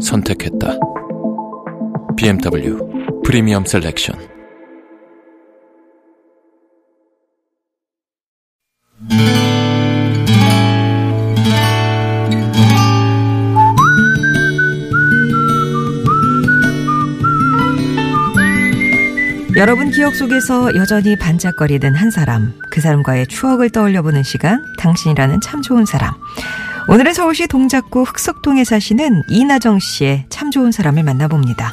선택했다. BMW 프리미엄 셀렉션. 여러분 기억 속에서 여전히 반짝거리던 한 사람, 그 사람과의 추억을 떠올려보는 시간, 당신이라는 참 좋은 사람. 오늘은 서울시 동작구 흑석동에 사시는 이나정 씨의 참 좋은 사람을 만나봅니다.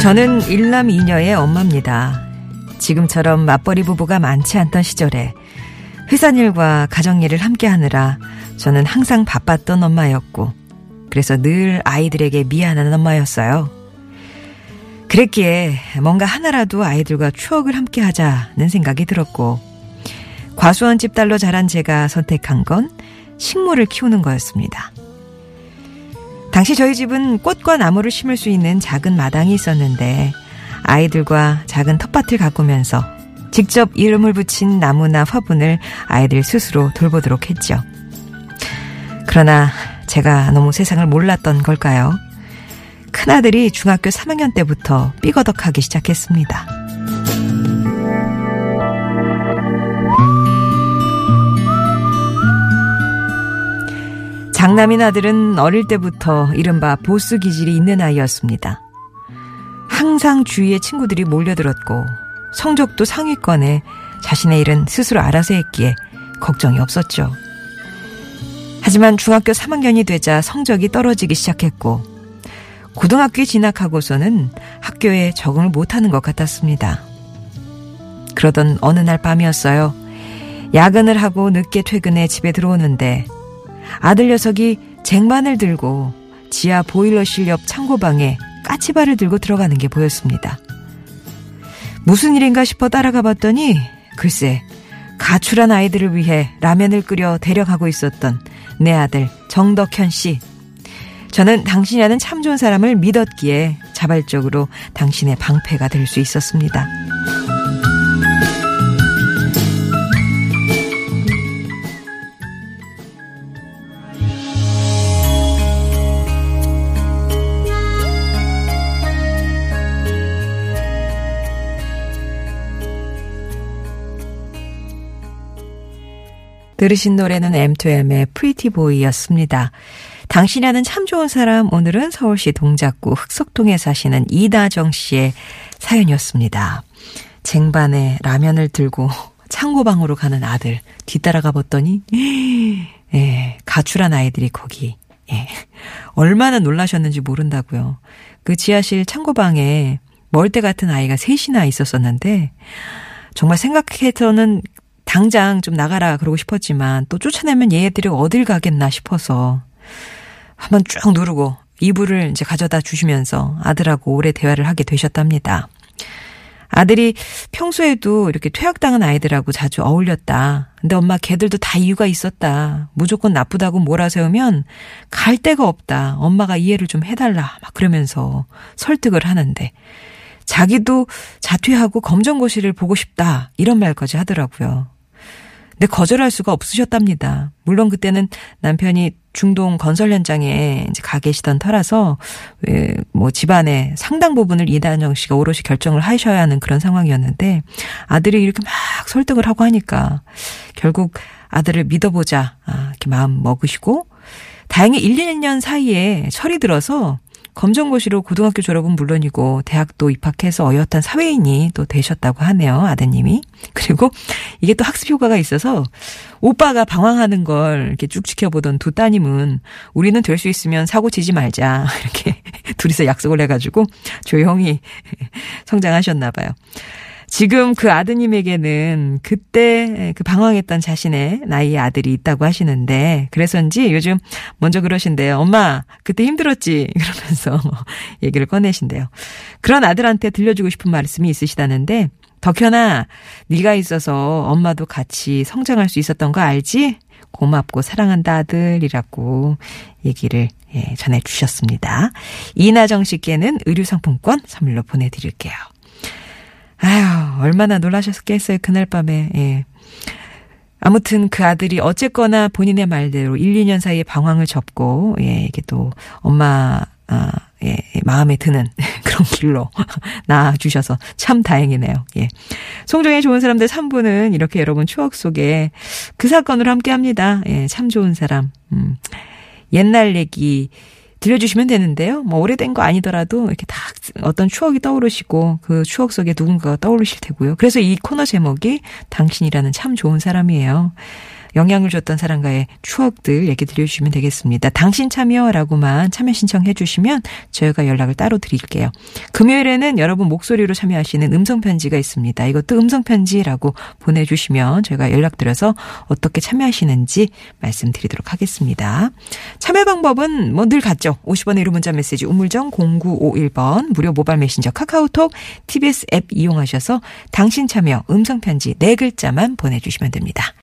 저는 일남 이녀의 엄마입니다. 지금처럼 맞벌이 부부가 많지 않던 시절에 회사 일과 가정 일을 함께 하느라 저는 항상 바빴던 엄마였고, 그래서 늘 아이들에게 미안한 엄마였어요. 그랬기에 뭔가 하나라도 아이들과 추억을 함께 하자는 생각이 들었고, 과수원 집딸로 자란 제가 선택한 건 식물을 키우는 거였습니다. 당시 저희 집은 꽃과 나무를 심을 수 있는 작은 마당이 있었는데, 아이들과 작은 텃밭을 가꾸면서 직접 이름을 붙인 나무나 화분을 아이들 스스로 돌보도록 했죠. 그러나 제가 너무 세상을 몰랐던 걸까요? 큰아들이 중학교 3학년 때부터 삐거덕하기 시작했습니다. 장남인 아들은 어릴 때부터 이른바 보스 기질이 있는 아이였습니다. 항상 주위에 친구들이 몰려들었고 성적도 상위권에 자신의 일은 스스로 알아서 했기에 걱정이 없었죠. 하지만 중학교 3학년이 되자 성적이 떨어지기 시작했고 고등학교에 진학하고서는 학교에 적응을 못하는 것 같았습니다. 그러던 어느 날 밤이었어요. 야근을 하고 늦게 퇴근해 집에 들어오는데 아들 녀석이 쟁반을 들고 지하 보일러실 옆 창고방에 까치발을 들고 들어가는 게 보였습니다. 무슨 일인가 싶어 따라가 봤더니 글쎄 가출한 아이들을 위해 라면을 끓여 데려가고 있었던 내 아들 정덕현 씨. 저는 당신이라는 참 좋은 사람을 믿었기에 자발적으로 당신의 방패가 될 수 있었습니다. 들으신 노래는 M2M의 Pretty Boy였습니다. 당신이라는 참 좋은 사람 오늘은 서울시 동작구 흑석동에 사시는 이다정 씨의 사연이었습니다. 쟁반에 라면을 들고 창고방으로 가는 아들 뒤따라가 봤더니 예, 가출한 아이들이 거기 예, 얼마나 놀라셨는지 모른다고요. 그 지하실 창고방에 멀대 같은 아이가 셋이나 있었었는데 정말 생각해서는 당장 좀 나가라 그러고 싶었지만 또 쫓아내면 얘들이 어딜 가겠나 싶어서 한번 쭉 누르고 이불을 이제 가져다 주시면서 아들하고 오래 대화를 하게 되셨답니다. 아들이 평소에도 이렇게 퇴학당한 아이들하고 자주 어울렸다. 근데 엄마 걔들도 다 이유가 있었다. 무조건 나쁘다고 몰아세우면 갈 데가 없다. 엄마가 이해를 좀 해달라. 막 그러면서 설득을 하는데 자기도 자퇴하고 검정고시를 보고 싶다. 이런 말까지 하더라고요. 근데 거절할 수가 없으셨답니다. 물론 그때는 남편이 중동 건설 현장에 이제 가 계시던 터라서 뭐 집안의 상당 부분을 이단정 씨가 오롯이 결정을 하셔야 하는 그런 상황이었는데 아들이 이렇게 막 설득을 하고 하니까 결국 아들을 믿어보자 아, 이렇게 마음 먹으시고 다행히 1, 2년 사이에 철이 들어서 검정고시로 고등학교 졸업은 물론이고 대학도 입학해서 어엿한 사회인이 또 되셨다고 하네요. 아드님이. 그리고 이게 또 학습 효과가 있어서 오빠가 방황하는 걸 이렇게 쭉 지켜보던 두 따님은 우리는 될 수 있으면 사고 치지 말자. 이렇게 둘이서 약속을 해가지고 조용히 성장하셨나 봐요. 지금 그 아드님에게는 그때 그 방황했던 자신의 나이의 아들이 있다고 하시는데 그래서인지 요즘 먼저 그러신대요. 엄마 그때 힘들었지 그러면서 얘기를 꺼내신대요. 그런 아들한테 들려주고 싶은 말씀이 있으시다는데 덕현아 네가 있어서 엄마도 같이 성장할 수 있었던 거 알지? 고맙고 사랑한다 아들이라고 얘기를 예, 전해주셨습니다. 이나정 씨께는 의류 상품권 선물로 보내드릴게요. 아휴, 얼마나 놀라셨겠어요, 그날 밤에. 예. 아무튼 그 아들이 어쨌거나 본인의 말대로 1, 2년 사이에 방황을 접고, 예, 이게 또 엄마, 아, 예, 마음에 드는 그런 길로 나아주셔서 참 다행이네요. 예. 송정의 좋은 사람들 3부는 이렇게 여러분 추억 속에 그 사건으로 함께 합니다. 예, 참 좋은 사람. 음. 옛날 얘기 들려주시면 되는데요. 뭐 오래된 거 아니더라도 이렇게 다 어떤 추억이 떠오르시고 그 추억 속에 누군가가 떠오르실 테고요. 그래서 이 코너 제목이 당신이라는 참 좋은 사람이에요. 영향을 줬던 사람과의 추억들 얘기 드려주시면 되겠습니다. 당신 참여라고만 참여 신청해 주시면 저희가 연락을 따로 드릴게요. 금요일에는 여러분 목소리로 참여하시는 음성편지가 있습니다. 이것도 음성편지라고 보내주시면 저희가 연락드려서 어떻게 참여하시는지 말씀드리도록 하겠습니다. 참여 방법은 뭐 늘 같죠. 50원의 1호 문자 메시지 우물정 0951번 무료 모바일 메신저 카카오톡 TBS 앱 이용하셔서 당신 참여 음성편지 네 글자만 보내주시면 됩니다.